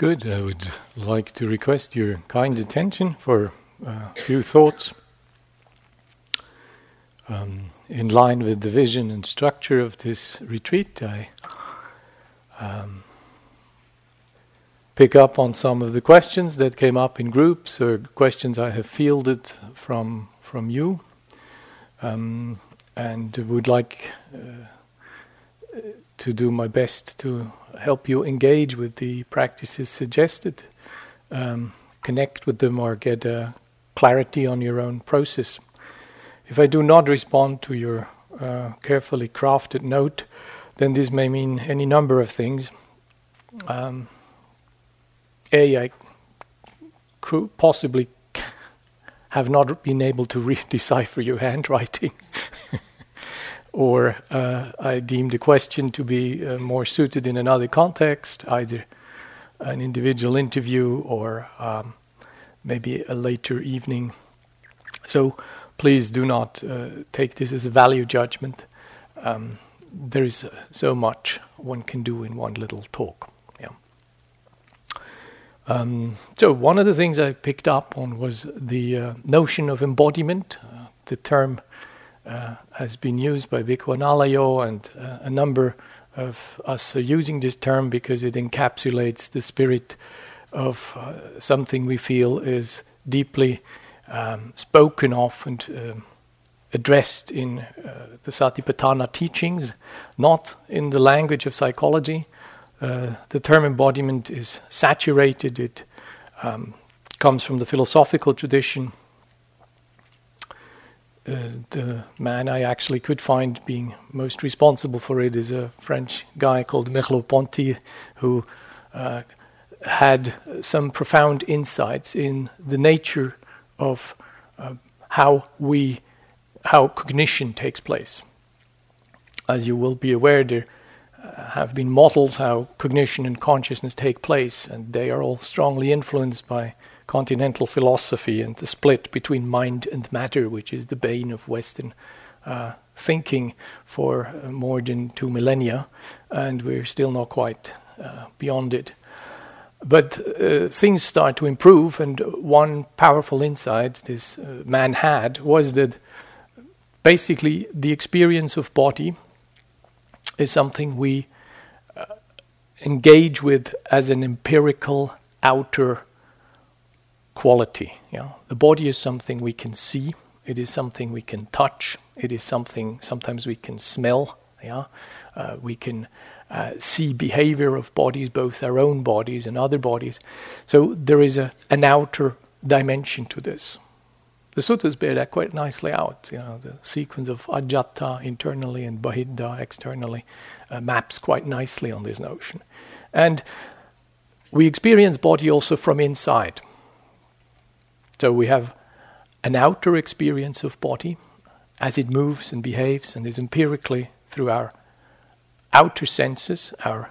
Good. I would like to request your kind attention for a few thoughts um, in line with the vision and structure of this retreat. I um, pick up on some of the questions that came up in groups or questions I have fielded from from you, um, and would like. Uh, to do my best to help you engage with the practices suggested, um, connect with them, or get uh, clarity on your own process. If I do not respond to your uh, carefully crafted note, then this may mean any number of things. Um, a, I possibly have not been able to re- decipher your handwriting. Or uh, I deem the question to be uh, more suited in another context, either an individual interview or um, maybe a later evening. So please do not uh, take this as a value judgment. Um, there is uh, so much one can do in one little talk. Yeah. Um, so one of the things I picked up on was the uh, notion of embodiment, uh, the term uh, has been used by Bhikkhu Analayo, and uh, a number of us are using this term because it encapsulates the spirit of uh, something we feel is deeply um, spoken of and um, addressed in uh, the Satipatthana teachings, not in the language of psychology. Uh, the term embodiment is saturated, it um, comes from the philosophical tradition the man I actually could find being most responsible for it is a French guy called Merleau-Ponty, who uh, had some profound insights in the nature of uh, how we, how cognition takes place. As you will be aware, there uh, have been models how cognition and consciousness take place, and they are all strongly influenced by continental philosophy and the split between mind and matter, which is the bane of Western uh, thinking for uh, more than two millennia, and we're still not quite uh, beyond it. But uh, things start to improve, and one powerful insight this uh, man had was that basically the experience of body is something we uh, engage with as an empirical outer quality. Know, the body is something we can see. It is something we can touch. It is something sometimes we can smell. Yeah, uh, we can uh, see behavior of bodies, both our own bodies and other bodies. So there is a, an outer dimension to this. The suttas bear that quite nicely out. You know, the sequence of ajjhatta internally and bahiddha externally uh, maps quite nicely on this notion. And we experience body also from inside. So we have an outer experience of body as it moves and behaves and is empirically through our outer senses, our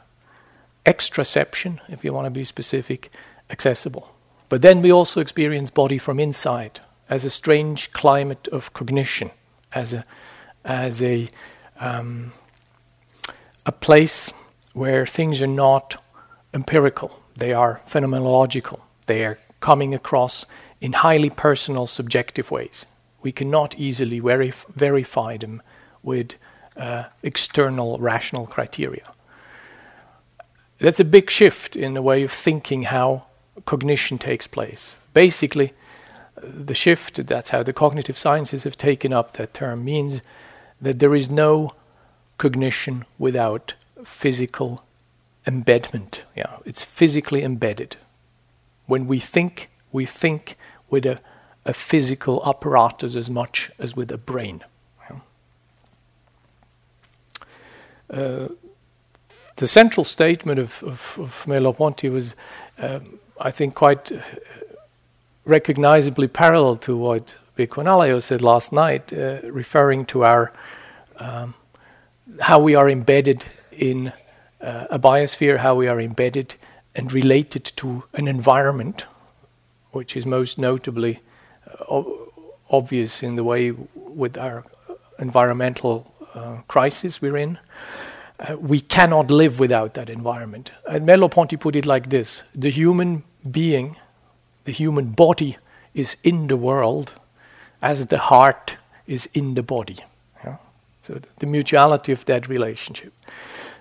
extraception, if you want to be specific, accessible. But then we also experience body from inside as a strange climate of cognition, as a, as a, um, a place where things are not empirical, they are phenomenological, they are coming across in highly personal, subjective ways. We cannot easily verif- verify them with uh, external rational criteria. That's a big shift in the way of thinking how cognition takes place. Basically, the shift, that's how the cognitive sciences have taken up that term, means that there is no cognition without physical embedment. Yeah, it's physically embedded. When we think, we think with a, a physical apparatus as much as with a brain. Uh, the central statement of, of, of Merleau-Ponty was, um, I think, quite uh, recognizably parallel to what Bhikkhu said last night, uh, referring to our um, how we are embedded in uh, a biosphere, how we are embedded and related to an environment which is most notably uh, obvious in the way with our environmental uh, crisis we're in. uh, we cannot live without that environment. And Merleau-Ponty put it like this the human being, the human body, is in the world as the heart is in the body. Yeah? So the mutuality of that relationship.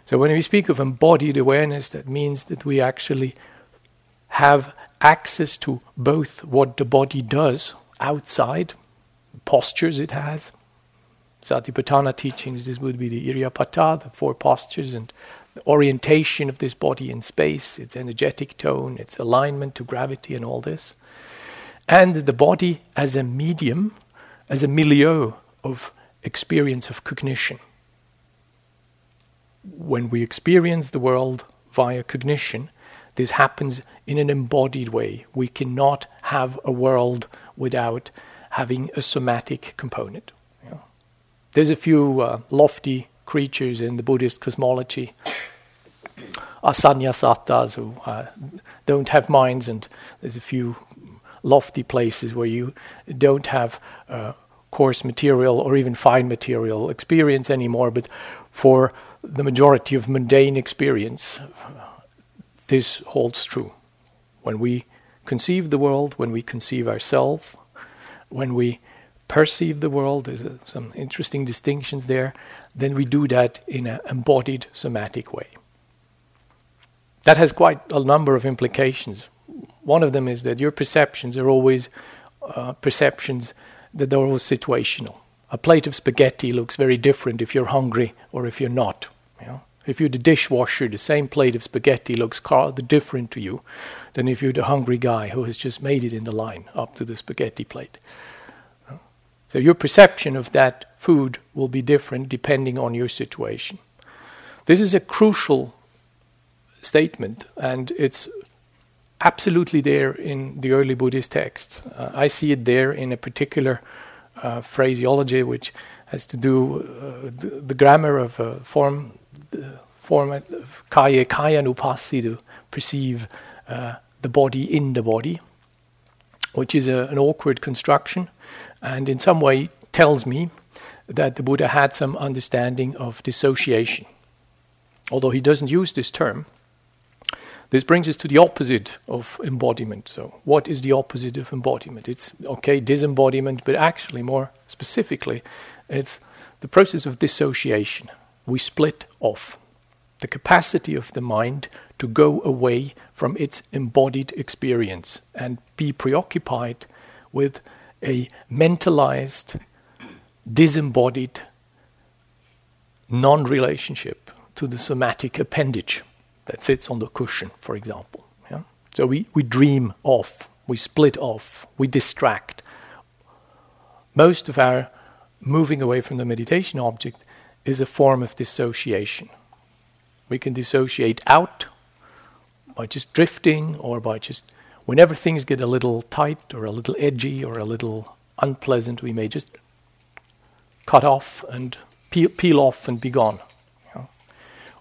So when we speak of embodied awareness, that means that we actually have access to both what the body does outside, postures it has. Satipatthana teachings, this would be the Iriyapata, the four postures, and the orientation of this body in space, its energetic tone, its alignment to gravity, and all this. And the body as a medium, as a milieu of experience of cognition. When we experience the world via cognition, this happens in an embodied way. We cannot have a world without having a somatic component. There's a few uh, lofty creatures in the Buddhist cosmology, asannyasattas, who uh, don't have minds, and there's a few lofty places where you don't have uh, coarse material or even fine material experience anymore, but for the majority of mundane experience, this holds true. When we conceive the world, when we conceive ourselves, when we perceive the world, there's a, some interesting distinctions there, then we do that in an embodied somatic way. That has quite a number of implications. One of them is that your perceptions are always uh, perceptions that are always situational. A plate of spaghetti looks very different if you're hungry or if you're not. You know? If you're the dishwasher, the same plate of spaghetti looks different to you than if you're the hungry guy who has just made it in the line up to the spaghetti plate. So your perception of that food will be different depending on your situation. This is a crucial statement, and it's absolutely there in the early Buddhist texts. Uh, I see it there in a particular uh, phraseology which has to do uh, the, the, grammar of form the format of kaya, kayanupassi, to perceive uh, the body in the body, which is a, an awkward construction, and in some way tells me that the Buddha had some understanding of dissociation. Although he doesn't use this term, this brings us to the opposite of embodiment. So, what is the opposite of embodiment? It's okay, disembodiment, but actually, more specifically, it's the process of dissociation we split off. The capacity of the mind to go away from its embodied experience and be preoccupied with a mentalized, disembodied non relationship to the somatic appendage that sits on the cushion, for example. Yeah? So we, we dream off, we split off, we distract. Most of our moving away from the meditation object is a form of dissociation. We can dissociate out by just drifting or by just, whenever things get a little tight or a little edgy or a little unpleasant, we may just cut off and peel, peel off and be gone.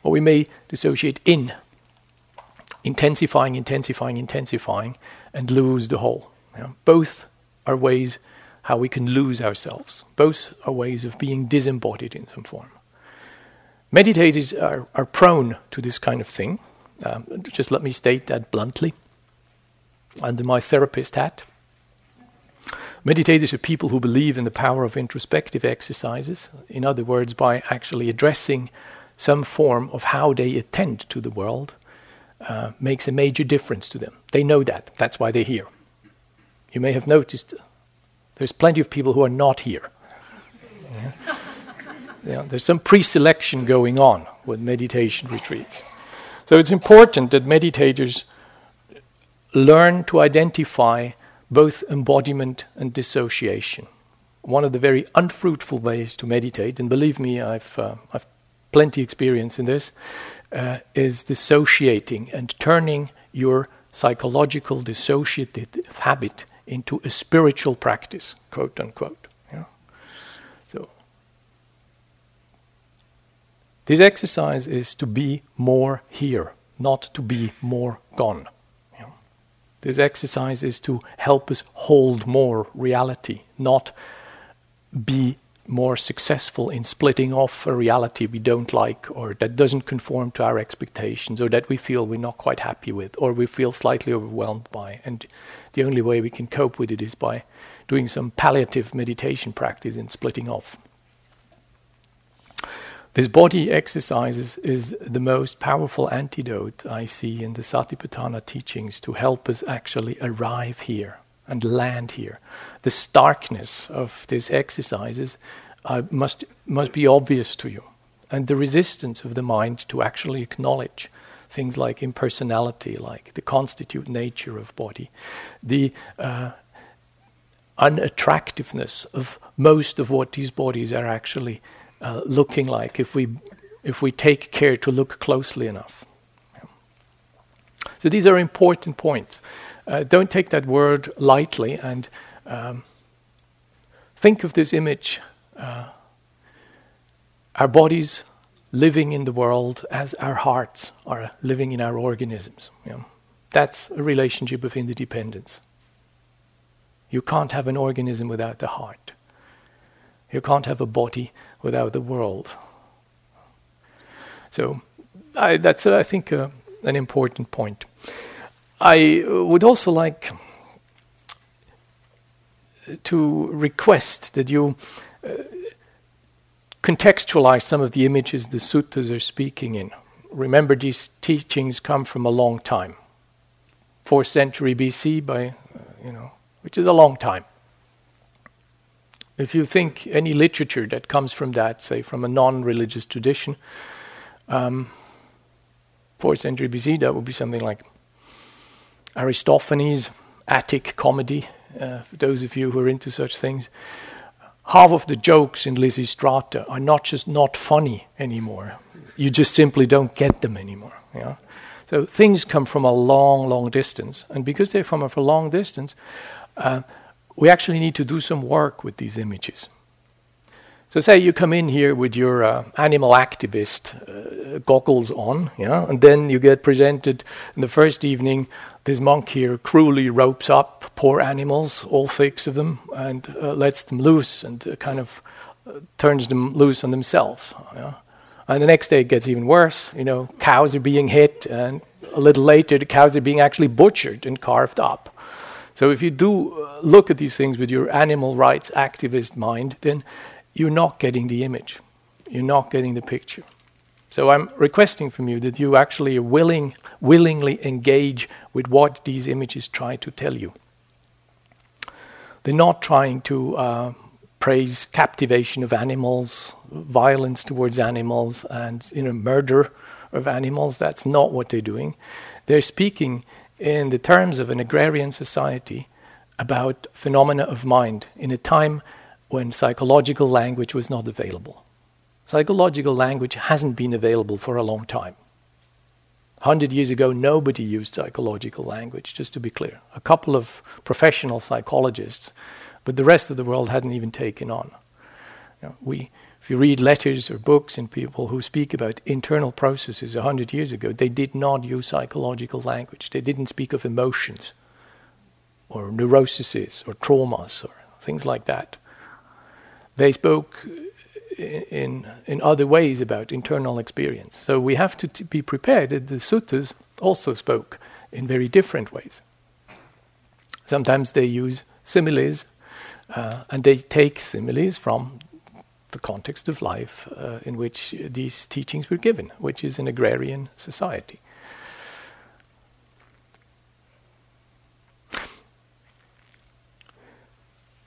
Or we may dissociate in, intensifying, intensifying, intensifying, and lose the whole. Both are ways how we can lose ourselves. Both are ways of being disembodied in some form. Meditators are, are prone to this kind of thing. Um, just let me state that bluntly under my therapist hat. Meditators are people who believe in the power of introspective exercises. In other words, by actually addressing some form of how they attend to the world, uh, makes a major difference to them. They know that. That's why they're here. You may have noticed there's plenty of people who are not here. Yeah you know, there's some pre-selection going on with meditation retreats. So it's important that meditators learn to identify both embodiment and dissociation. One of the very unfruitful ways to meditate, and believe me, I've, uh, I've plenty experience in this, uh, is dissociating and turning your psychological dissociative habit into a spiritual practice, quote unquote. This exercise is to be more here, not to be more gone. This exercise is to help us hold more reality, not be more successful in splitting off a reality we don't like or that doesn't conform to our expectations or that we feel we're not quite happy with or we feel slightly overwhelmed by. And the only way we can cope with it is by doing some palliative meditation practice in splitting off. This body exercises is the most powerful antidote I see in the Satipatthana teachings to help us actually arrive here and land here. The starkness of these exercises uh, must, must be obvious to you, and the resistance of the mind to actually acknowledge things like impersonality, like the constitute nature of body, the uh, unattractiveness of most of what these bodies are actually uh, looking like if we if we take care to look closely enough. So these are important points uh, don't take that word lightly and um, think of this image uh, our bodies living in the world as our hearts are living in our organisms. That's a relationship of interdependence. You can't have an organism without the heart. You can't have a body without the world. So I, that's, uh, I think, uh, an important point. I would also like to request that you uh, contextualize some of the images the suttas are speaking in. Remember, these teachings come from a long time, fourth century BC, by uh, you know, which is a long time. If you think any literature that comes from that, say from a non-religious tradition, um, fourth century BC, that would be something like Aristophanes' Attic comedy, uh, for those of you who are into such things. Half of the jokes in Lysistrata are not just not funny anymore. You just simply don't get them anymore. You know? So things come from a long, long distance. And because they're from a long distance, uh, we actually need to do some work with these images. So, say you come in here with your uh, animal activist uh, goggles on, yeah, and then you get presented in the first evening. This monk here cruelly ropes up poor animals, all six of them, and uh, lets them loose and uh, kind of uh, turns them loose on themselves. Yeah? And the next day it gets even worse. You know, cows are being hit, and a little later the cows are being actually butchered and carved up. So, if you do uh, look at these things with your animal rights activist mind, then you're not getting the image. You're not getting the picture. So I'm requesting from you that you actually willing, willingly engage with what these images try to tell you. They're not trying to uh, praise captivation of animals, violence towards animals, and you know, murder of animals. That's not what they're doing. They're speaking in the terms of an agrarian society about phenomena of mind in a time when psychological language was not available. Psychological language hasn't been available for a long time. 100 years ago, nobody used psychological language, just to be clear. A couple of professional psychologists, but the rest of the world hadn't even taken on. You know, we, if you read letters or books and people who speak about internal processes 100 years ago, they did not use psychological language. They didn't speak of emotions or neuroses or traumas or things like that they spoke in, in other ways about internal experience. So we have to t- be prepared that the suttas also spoke in very different ways. Sometimes they use similes, uh, and they take similes from the context of life uh, in which these teachings were given, which is an agrarian society.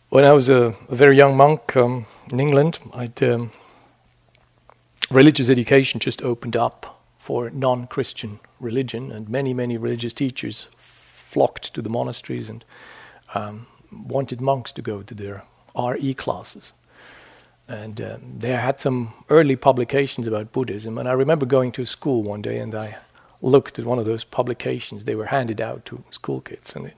When I was a, a very young monk um, in England, um, religious education just opened up for non Christian religion, and many, many religious teachers flocked to the monasteries and um, wanted monks to go to their RE classes. And um, they had some early publications about Buddhism. And I remember going to school one day and I looked at one of those publications. They were handed out to school kids. And it,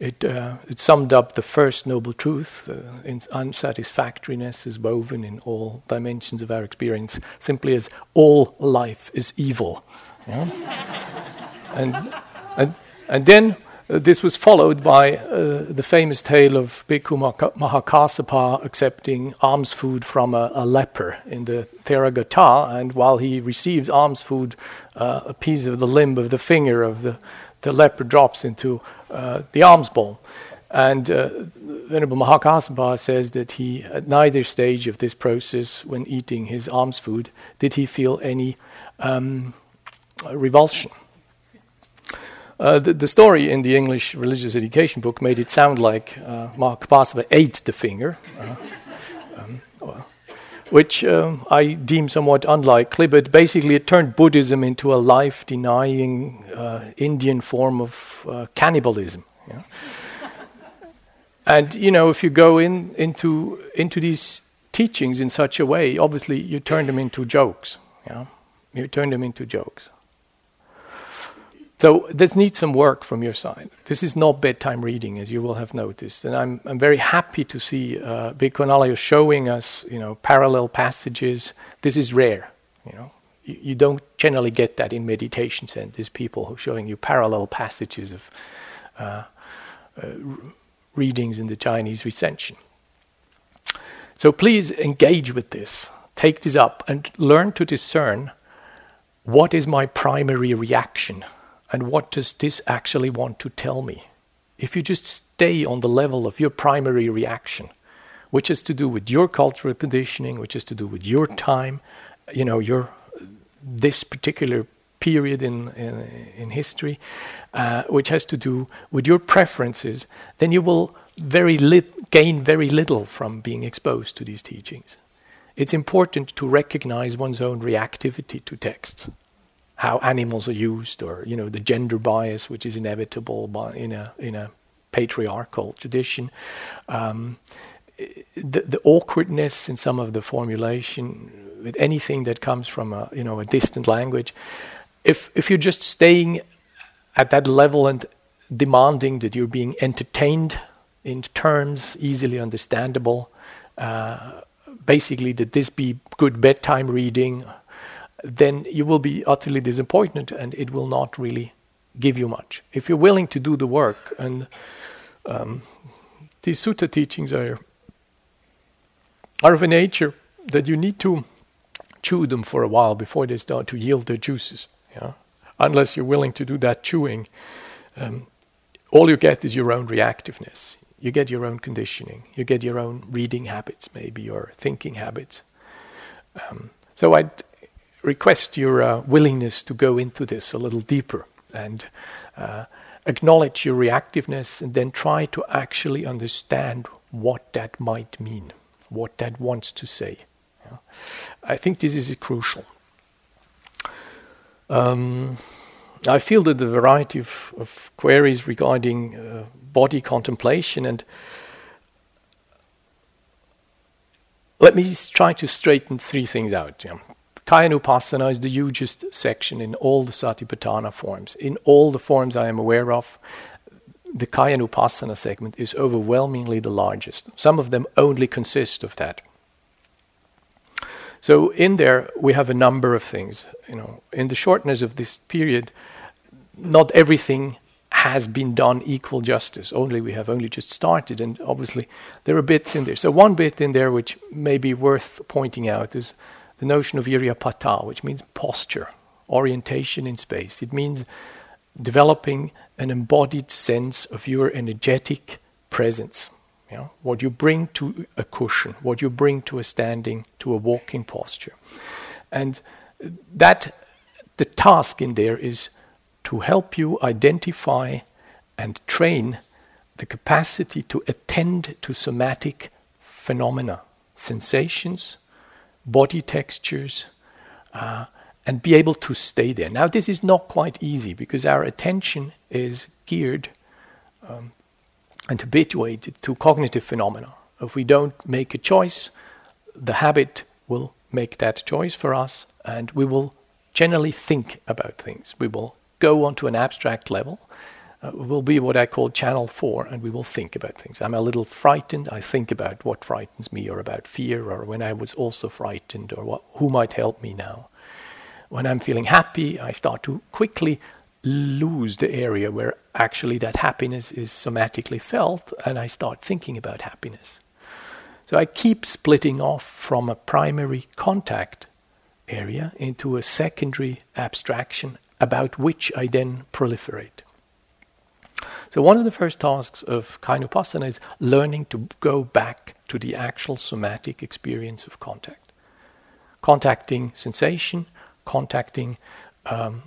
it, uh, it summed up the first noble truth uh, in unsatisfactoriness is woven in all dimensions of our experience, simply as all life is evil. Yeah? and, and, and then Uh, this was followed by uh, the famous tale of Bhikkhu Mahakassapa accepting alms food from a, a, leper in the Theragatha, and while he receives alms food, uh, a piece of the limb of the finger of the, the leper drops into uh, the alms bowl. And uh, Venerable Mahakassapa says that he, at neither stage of this process, when eating his alms food, did he feel any um, revulsion. Uh, the, the, story in the English religious education book made it sound like uh, Mahakassapa ate the finger, uh, um, which um, I deem somewhat unlikely, but basically it turned Buddhism into a life denying uh, Indian form of uh, cannibalism. Yeah? and, you know, if you go in, into, into these teachings in such a way, obviously you turn them into jokes. Yeah? You turn them into jokes. So this needs some work from your side. This is not bedtime reading, as you will have noticed, and I'm I'm very happy to see uh, Bhikkhu showing us, you know, parallel passages. This is rare, you know. You, you don't generally get that in meditation centers. People who showing you parallel passages of uh, uh, readings in the Chinese recension. So please engage with this, take this up, and learn to discern what is my primary reaction and what does this actually want to tell me? If you just stay on the level of your primary reaction, which is to do with your cultural conditioning, which is to do with your time, you know, your this particular period in in, in history, uh, which has to do with your preferences, then you will very lit- gain very little from being exposed to these teachings. It's important to recognize one's own reactivity to texts how animals are used, or you know the gender bias which is inevitable in a in a patriarchal tradition. Um, the, the awkwardness in some of the formulation with anything that comes from a you know a distant language. If if you're just staying at that level and demanding that you're being entertained in terms easily understandable, uh, basically that this be good bedtime reading then you will be utterly disappointed and it will not really give you much. If you're willing to do the work, and um, these sutta teachings are, are of a nature that you need to chew them for a while before they start to yield their juices. Yeah? Unless you're willing to do that chewing, um, all you get is your own reactiveness. You get your own conditioning. You get your own reading habits, maybe, or thinking habits. Um, so I'd request your uh, willingness to go into this a little deeper and uh, acknowledge your reactiveness and then try to actually understand what that might mean, what that wants to say. Yeah. I think this is crucial. Um, I feel that the variety of, of queries regarding uh, body contemplation and let me try to straighten three things out. Yeah. Kayanupassana is the hugest section in all the Satipatthana forms. In all the forms I am aware of, the Kayanupassana segment is overwhelmingly the largest. Some of them only consist of that. So in there we have a number of things. You know, in the shortness of this period, not everything has been done equal justice. Only we have only just started, and obviously there are bits in there. So one bit in there which may be worth pointing out is the notion of iriyapata, which means posture, orientation in space. It means developing an embodied sense of your energetic presence. You know, what you bring to a cushion, what you bring to a standing, to a walking posture. And that the task in there is to help you identify and train the capacity to attend to somatic phenomena, sensations, body textures, uh, and be able to stay there. Now, this is not quite easy because our attention is geared um, and habituated to cognitive phenomena. If we don't make a choice, the habit will make that choice for us, and we will generally think about things. We will go onto an abstract level uh, will be what I call channel four, and we will think about things. I'm a little frightened. I think about what frightens me, or about fear, or when I was also frightened, or what, who might help me now. When I'm feeling happy, I start to quickly lose the area where actually that happiness is somatically felt and I start thinking about happiness. So I keep splitting off from a primary contact area into a secondary abstraction about which I then proliferate. So, one of the first tasks of Kayanupassana is learning to go back to the actual somatic experience of contact. Contacting sensation, contacting um,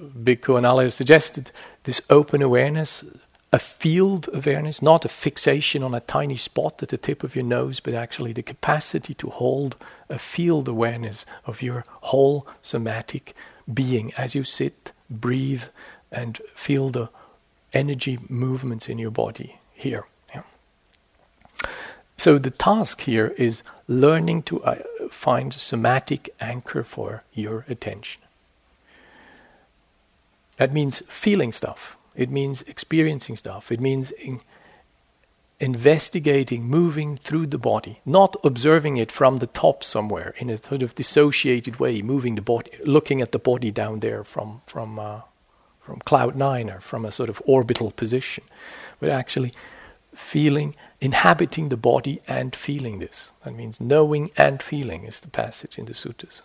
Bhikkhu Analayo suggested this open awareness, a field awareness, not a fixation on a tiny spot at the tip of your nose, but actually the capacity to hold a field awareness of your whole somatic being as you sit, breathe, and feel the energy movements in your body here. So the task here is learning to uh, find somatic anchor for your attention. That means feeling stuff. It means experiencing stuff. It means in investigating, moving through the body, not observing it from the top somewhere in a sort of dissociated way, moving the body, looking at the body down there from from uh, from cloud nine or from a sort of orbital position, but actually feeling, inhabiting the body and feeling this. That means knowing and feeling is the passage in the suttas.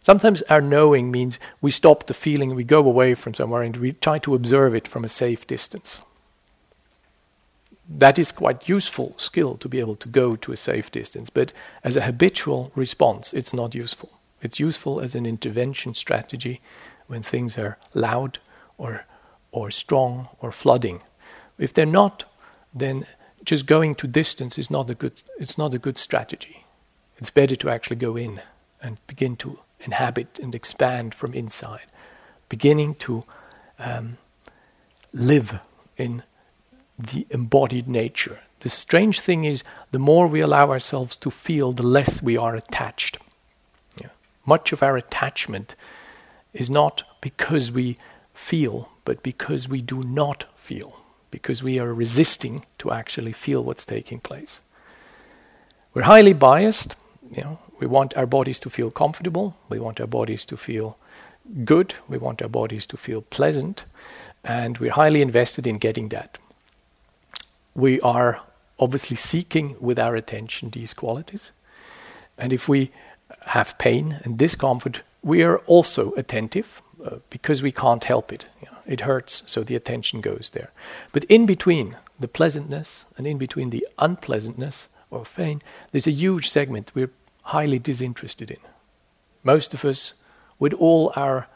Sometimes our knowing means we stop the feeling, we go away from somewhere, and we try to observe it from a safe distance. That is quite useful skill to be able to go to a safe distance, but as a habitual response, it's not useful. It's useful as an intervention strategy when things are loud or or strong or flooding. If they're not, then just going to distance is not a good it's not a good strategy. It's better to actually go in and begin to inhabit and expand from inside, beginning to um, live in the embodied nature. The strange thing is, the more we allow ourselves to feel, the less we are attached. Yeah. Much of our attachment is not because we feel, but because we do not feel, because we are resisting to actually feel what's taking place. We're highly biased. You know, we want our bodies to feel comfortable. We want our bodies to feel good. We want our bodies to feel pleasant. And we're highly invested in getting that. We are obviously seeking with our attention these qualities. And if we have pain and discomfort, we are also attentive uh, because we can't help it. You know, it hurts, so the attention goes there. But in between the pleasantness and in between the unpleasantness or pain, there's a huge segment we're highly disinterested in. Most of us, with all our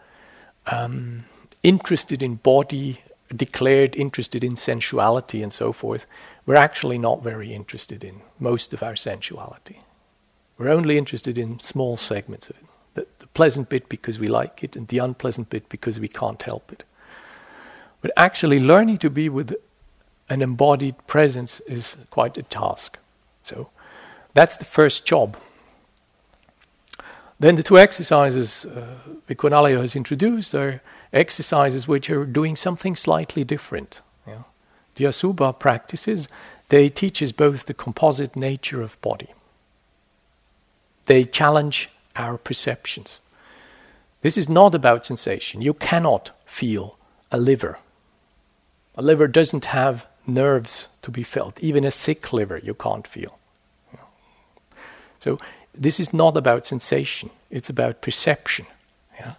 um, interested in body, declared interested in sensuality and so forth, we're actually not very interested in most of our sensuality. We're only interested in small segments of it. The, the pleasant bit because we like it, and the unpleasant bit because we can't help it. But actually, learning to be with an embodied presence is quite a task. So that's the first job then the two exercises uh, Bhikkhu Analayo has introduced are exercises which are doing something slightly different. Know. The Asubha practices, they teach us both the composite nature of body. They challenge our perceptions. This is not about sensation. You cannot feel a liver. A liver doesn't have nerves to be felt. Even a sick liver you can't feel. So this is not about sensation, it's about perception. Yeah?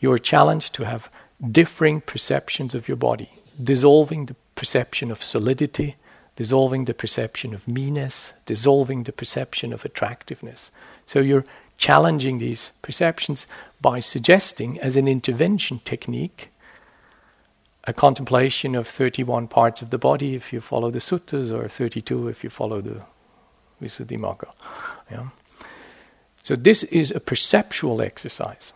You're challenged to have differing perceptions of your body, dissolving the perception of solidity, dissolving the perception of meanness, dissolving the perception of attractiveness. So you're challenging these perceptions by suggesting, as an intervention technique, a contemplation of 31 parts of the body if you follow the suttas, or 32 if you follow the Visuddhimagga. Yeah? So, this is a perceptual exercise.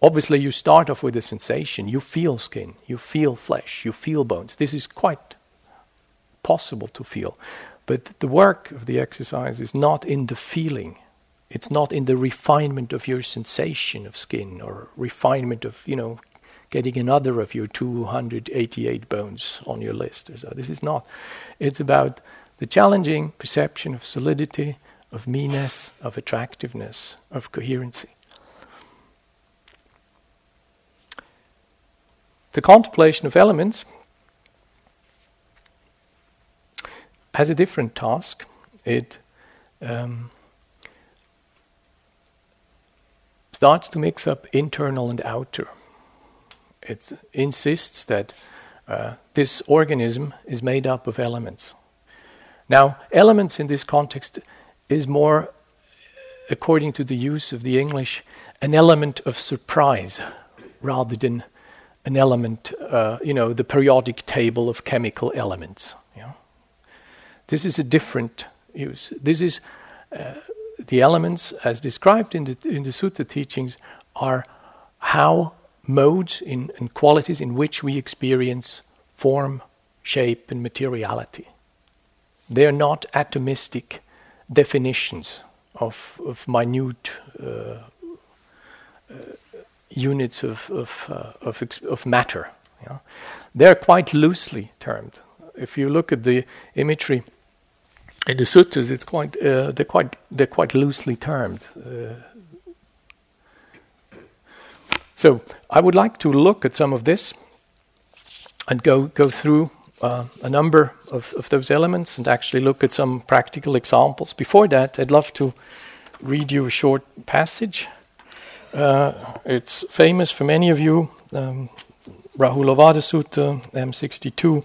Obviously, you start off with a sensation. You feel skin, you feel flesh, you feel bones. This is quite possible to feel. But the work of the exercise is not in the feeling. It's not in the refinement of your sensation of skin or refinement of, you know, getting another of your 288 bones on your list so. This is not. It's about the challenging perception of solidity, of meanness, of attractiveness, of coherency. the contemplation of elements has a different task. It um, starts to mix up internal and outer. It insists that uh, this organism is made up of elements. Now, elements in this context is more, according to the use of the English, an element of surprise rather than an element, uh, you know, the periodic table of chemical elements. You know? This is a different use. This is uh, the elements, as described in the, in the Sutta teachings, are how modes in, and qualities in which we experience form, shape, and materiality. They are not atomistic definitions of, of minute uh, uh, units of, of, uh, of, of, matter. They're quite loosely termed. If you look at the imagery in the suttas, it's quite, uh, they're, quite, they're quite loosely termed. Uh, so I would like to look at some of this and go, go through uh, a number of, of those elements and actually look at some practical examples. Before that, I'd love to read you a short passage. Uh, it's famous for many of you, um, Rahulavada Sutta, M62.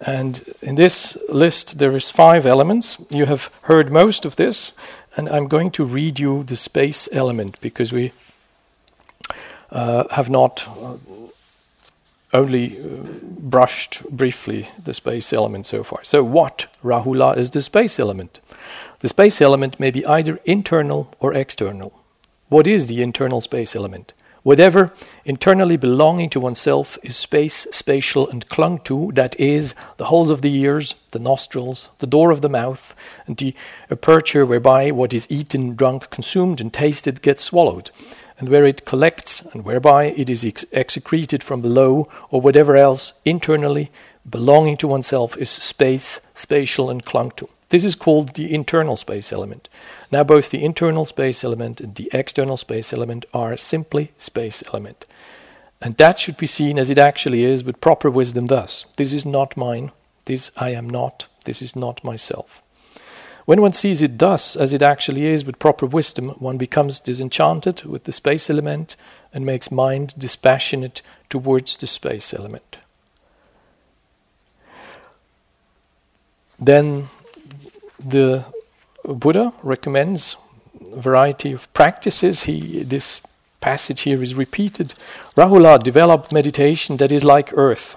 And in this list, there is five elements. You have heard most of this, and I'm going to read you the space element because we uh, have not uh, only uh, brushed briefly the space element so far. So, what, Rahula, is the space element? The space element may be either internal or external. What is the internal space element? Whatever internally belonging to oneself is space, spatial, and clung to, that is, the holes of the ears, the nostrils, the door of the mouth, and the aperture whereby what is eaten, drunk, consumed, and tasted gets swallowed, and where it collects, and whereby it is ex- excreted from below, or whatever else internally belonging to oneself is space, spatial, and clung to. This is called the internal space element. Now, both the internal space element and the external space element are simply space element. And that should be seen as it actually is with proper wisdom thus this is not mine, this I am not, this is not myself. When one sees it thus, as it actually is with proper wisdom, one becomes disenchanted with the space element and makes mind dispassionate towards the space element. Then the Buddha recommends a variety of practices. He, this passage here is repeated. Rahula developed meditation that is like earth.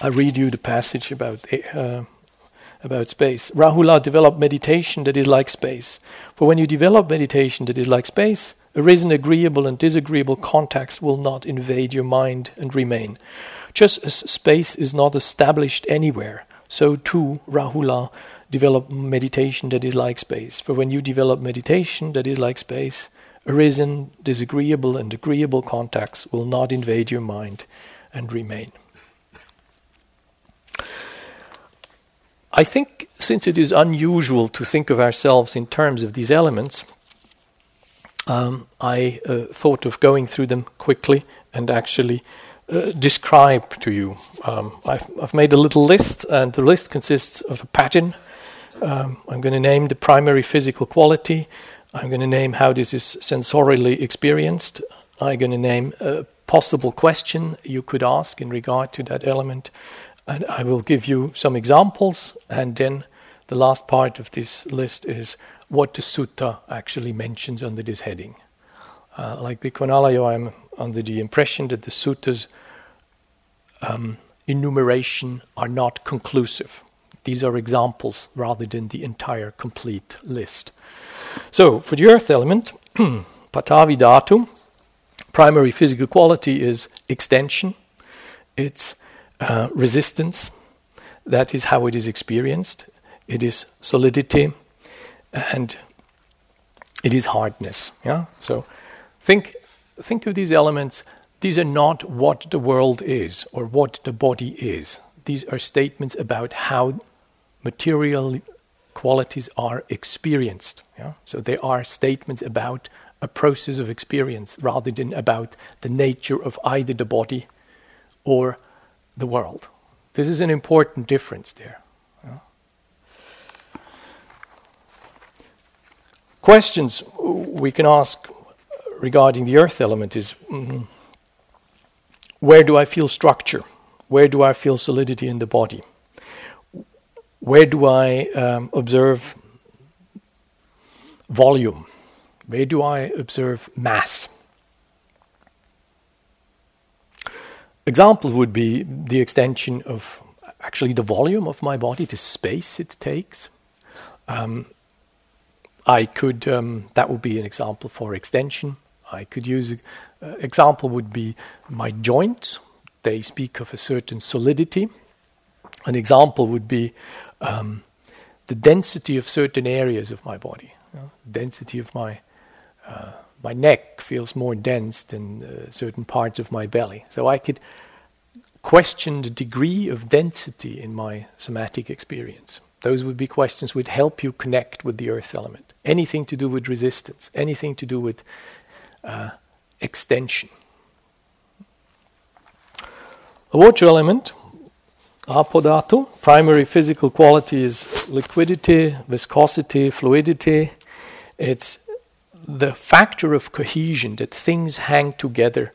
I read you the passage about uh, about space. Rahula developed meditation that is like space. For when you develop meditation that is like space, arisen agreeable and disagreeable contacts will not invade your mind and remain. Just as space is not established anywhere, so too Rahula develop meditation that is like space. For when you develop meditation that is like space, arisen disagreeable and agreeable contacts will not invade your mind and remain. I think since it is unusual to think of ourselves in terms of these elements, um, I uh, thought of going through them quickly and actually describe to you. Um, I've, I've, made a little list, and the list consists of a pattern. Um, I'm going to name the primary physical quality. I'm going to name how this is sensorially experienced. I'm going to name a possible question you could ask in regard to that element. And I will give you some examples, and then the last part of this list is what the sutta actually mentions under this heading. Uh, like Bhikkhu I'm under the impression that the suttas um, enumeration are not conclusive. These are examples rather than the entire complete list. So, for the earth element, Pathavi Dhatu, primary physical quality is extension. It's uh, resistance. That is how it is experienced. It is solidity, and it is hardness. Yeah. So, think think of these elements. These are not what the world is or what the body is. These are statements about how material qualities are experienced. Yeah? So they are statements about a process of experience rather than about the nature of either the body or the world. This is an important difference there. Questions we can ask regarding the earth element is mm, where do I feel structure? Where do I feel solidity in the body? Where do I um, observe volume? Where do I observe mass? Example would be the extension of actually the volume of my body, the space it takes. Um, I could, um, that would be an example for extension. I could use, uh, example would be my joints. They speak of a certain solidity. An example would be um, the density of certain areas of my body. Density of my uh, my neck feels more dense than uh, certain parts of my belly. So I could question the degree of density in my somatic experience. Those would be questions would help you connect with the earth element. Anything to do with resistance, anything to do with uh, extension. The water element, apodhatu, primary physical quality is liquidity, viscosity, fluidity. It's the factor of cohesion that things hang together.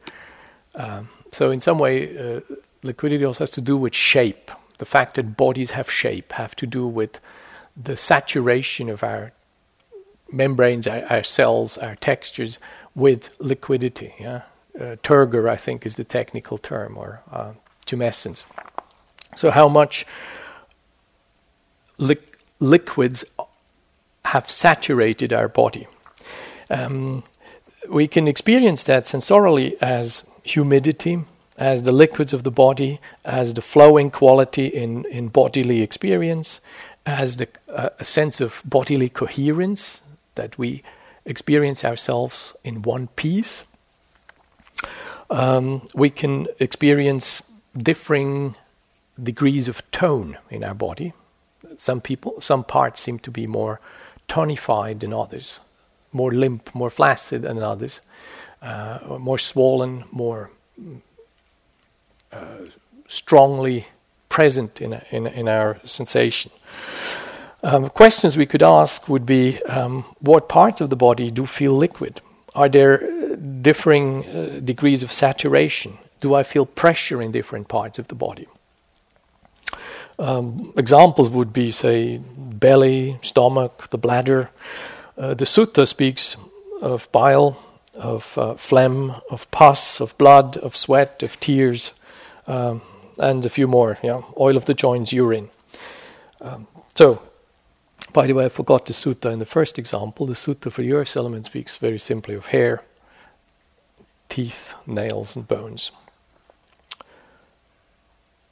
Um, so, in some way, uh, liquidity also has to do with shape. The fact that bodies have shape have to do with the saturation of our membranes, our, our cells, our textures with liquidity. Yeah? Uh, turgor, I think, is the technical term, or uh, tumescence. So, how much li- liquids have saturated our body? Um, we can experience that sensorily as humidity, as the liquids of the body, as the flowing quality in, in bodily experience, as the, uh, a sense of bodily coherence that we experience ourselves in one piece. Um, we can experience differing degrees of tone in our body. Some people, some parts seem to be more tonified than others, more limp, more flaccid than others, uh, more swollen, more uh, strongly present in, in, in our sensation. Um, questions we could ask would be um, what parts of the body do feel liquid? Are there uh, differing uh, degrees of saturation? Do I feel pressure in different parts of the body? Um, examples would be, say, belly, stomach, the bladder. Uh, the sutta speaks of bile, of uh, phlegm, of pus, of blood, of sweat, of tears, um, and a few more. Yeah, oil of the joints, urine. Um, so, by the way, I forgot the sutta in the first example. The sutta for earth element speaks very simply of hair, teeth, nails, and bones.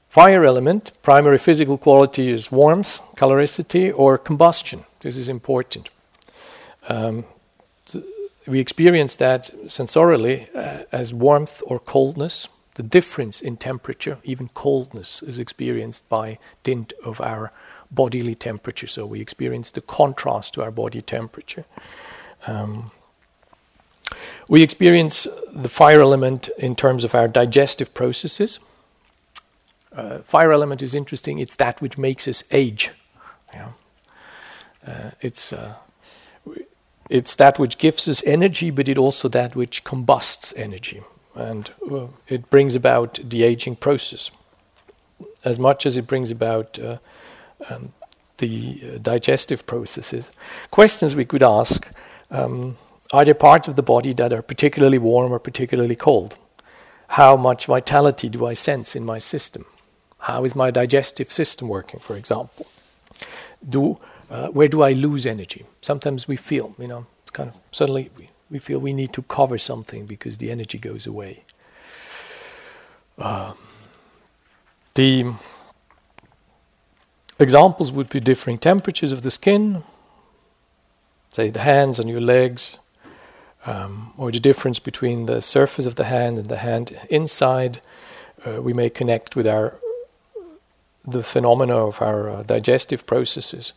Fire element, primary physical quality is warmth, caloricity, or combustion. This is important. Um, we experience that sensorily uh, as warmth or coldness. The difference in temperature, even coldness, is experienced by dint of our bodily temperature. So we experience the contrast to our body temperature. Um, we experience the fire element in terms of our digestive processes. Uh, fire element is interesting. It's that which makes us age. Yeah. Uh, it's uh, it's that which gives us energy, but it also that which combusts energy, and it brings about the aging process. As much as it brings about uh, um, the uh, digestive processes. Questions we could ask um, Are there parts of the body that are particularly warm or particularly cold? How much vitality do I sense in my system? How is my digestive system working, for example? Do, uh, where do I lose energy? Sometimes we feel, you know, kind of suddenly we, we feel we need to cover something because the energy goes away. Uh, the Examples would be differing temperatures of the skin, say the hands and your legs, um, or the difference between the surface of the hand and the hand inside. Uh, we may connect with our the phenomena of our uh, digestive processes.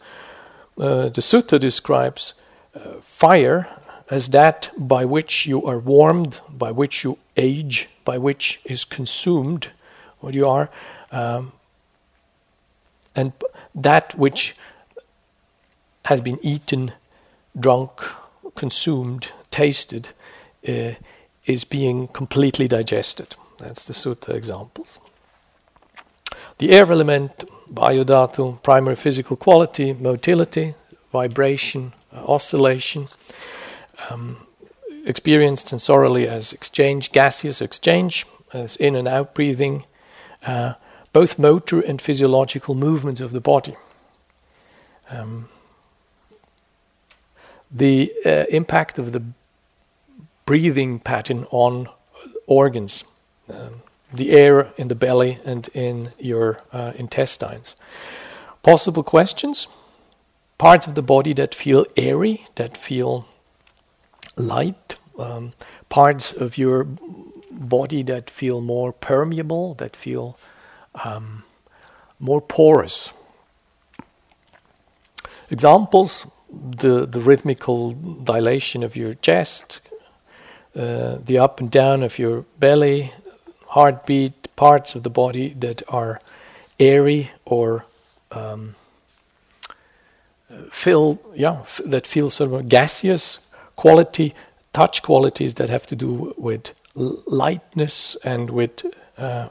Uh, the sutta describes uh, fire as that by which you are warmed, by which you age, by which is consumed what you are. Um, and that which has been eaten, drunk, consumed, tasted, uh, is being completely digested. That's the sutta examples. The air element, vayodhatu, primary physical quality, motility, vibration, uh, oscillation, um, experienced sensorially as exchange, gaseous exchange, as in and out breathing, uh, both motor and physiological movements of the body. Um, the uh, impact of the breathing pattern on organs, um, the air in the belly and in your uh, intestines. Possible questions? Parts of the body that feel airy, that feel light, um, parts of your body that feel more permeable, that feel um, more porous. Examples the, the rhythmical dilation of your chest, uh, the up and down of your belly, heartbeat, parts of the body that are airy or um, feel, yeah, f- that feel sort of gaseous quality, touch qualities that have to do with lightness and with uh,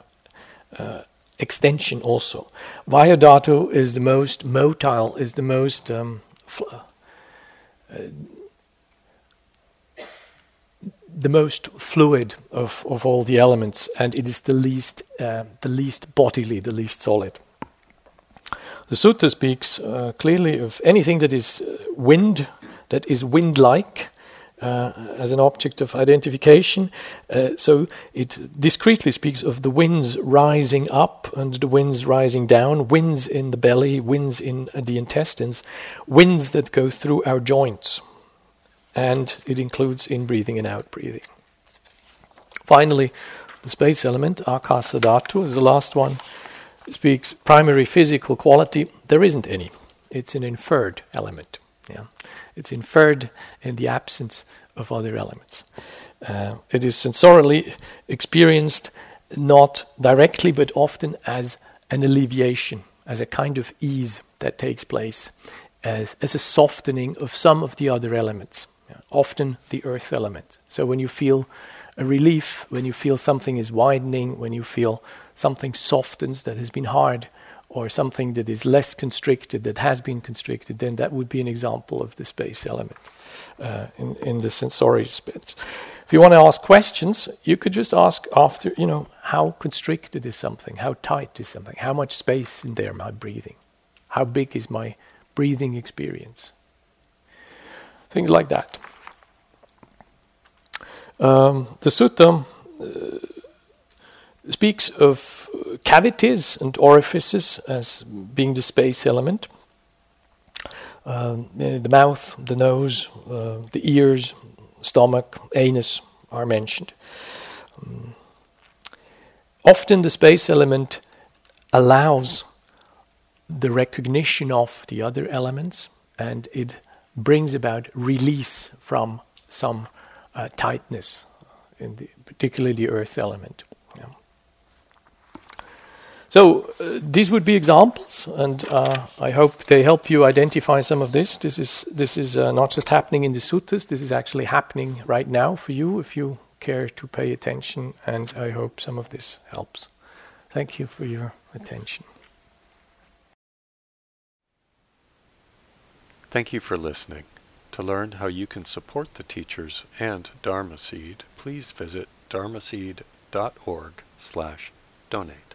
uh, extension also. Vayodhatu is the most motile, is the most um, fl- uh, the most fluid of, of all the elements, and it is the least uh, the least bodily, the least solid. The sutta speaks uh, clearly of anything that is uh, wind, that is wind-like, as an object of identification. Uh, so it discreetly speaks of the winds rising up and the winds rising down, winds in the belly, winds in uh, the intestines, winds that go through our joints. And it includes in breathing and out breathing. Finally, the space element, akasa dhatu, is the last one. It speaks primary physical quality. There isn't any. It's an inferred element. Yeah. It's inferred in the absence of other elements. Uh, it is sensorily experienced not directly but often as an alleviation, as a kind of ease that takes place, as, as a softening of some of the other elements, yeah. often the earth element. So when you feel a relief, when you feel something is widening, when you feel something softens that has been hard, or something that is less constricted, that has been constricted, then that would be an example of the space element uh, in, in the sensory space. If you want to ask questions, you could just ask after, you know, how constricted is something? How tight is something? How much space in there am I breathing? How big is my breathing experience? Things like that. Um, the sutta uh, speaks of cavities and orifices as being the space element. Um, the mouth, the nose, uh, the ears, stomach, anus are mentioned. Um, often the space element allows the recognition of the other elements and it brings about release from some uh, tightness, in the, particularly the earth element. So uh, these would be examples, and uh, I hope they help you identify some of this. This is this is uh, not just happening in the suttas. This is actually happening right now for you if you care to pay attention. And I hope some of this helps. Thank you for your attention. Thank you for listening. To learn how you can support the teachers and Dharma Seed, please visit dharmaseed.org slash donate.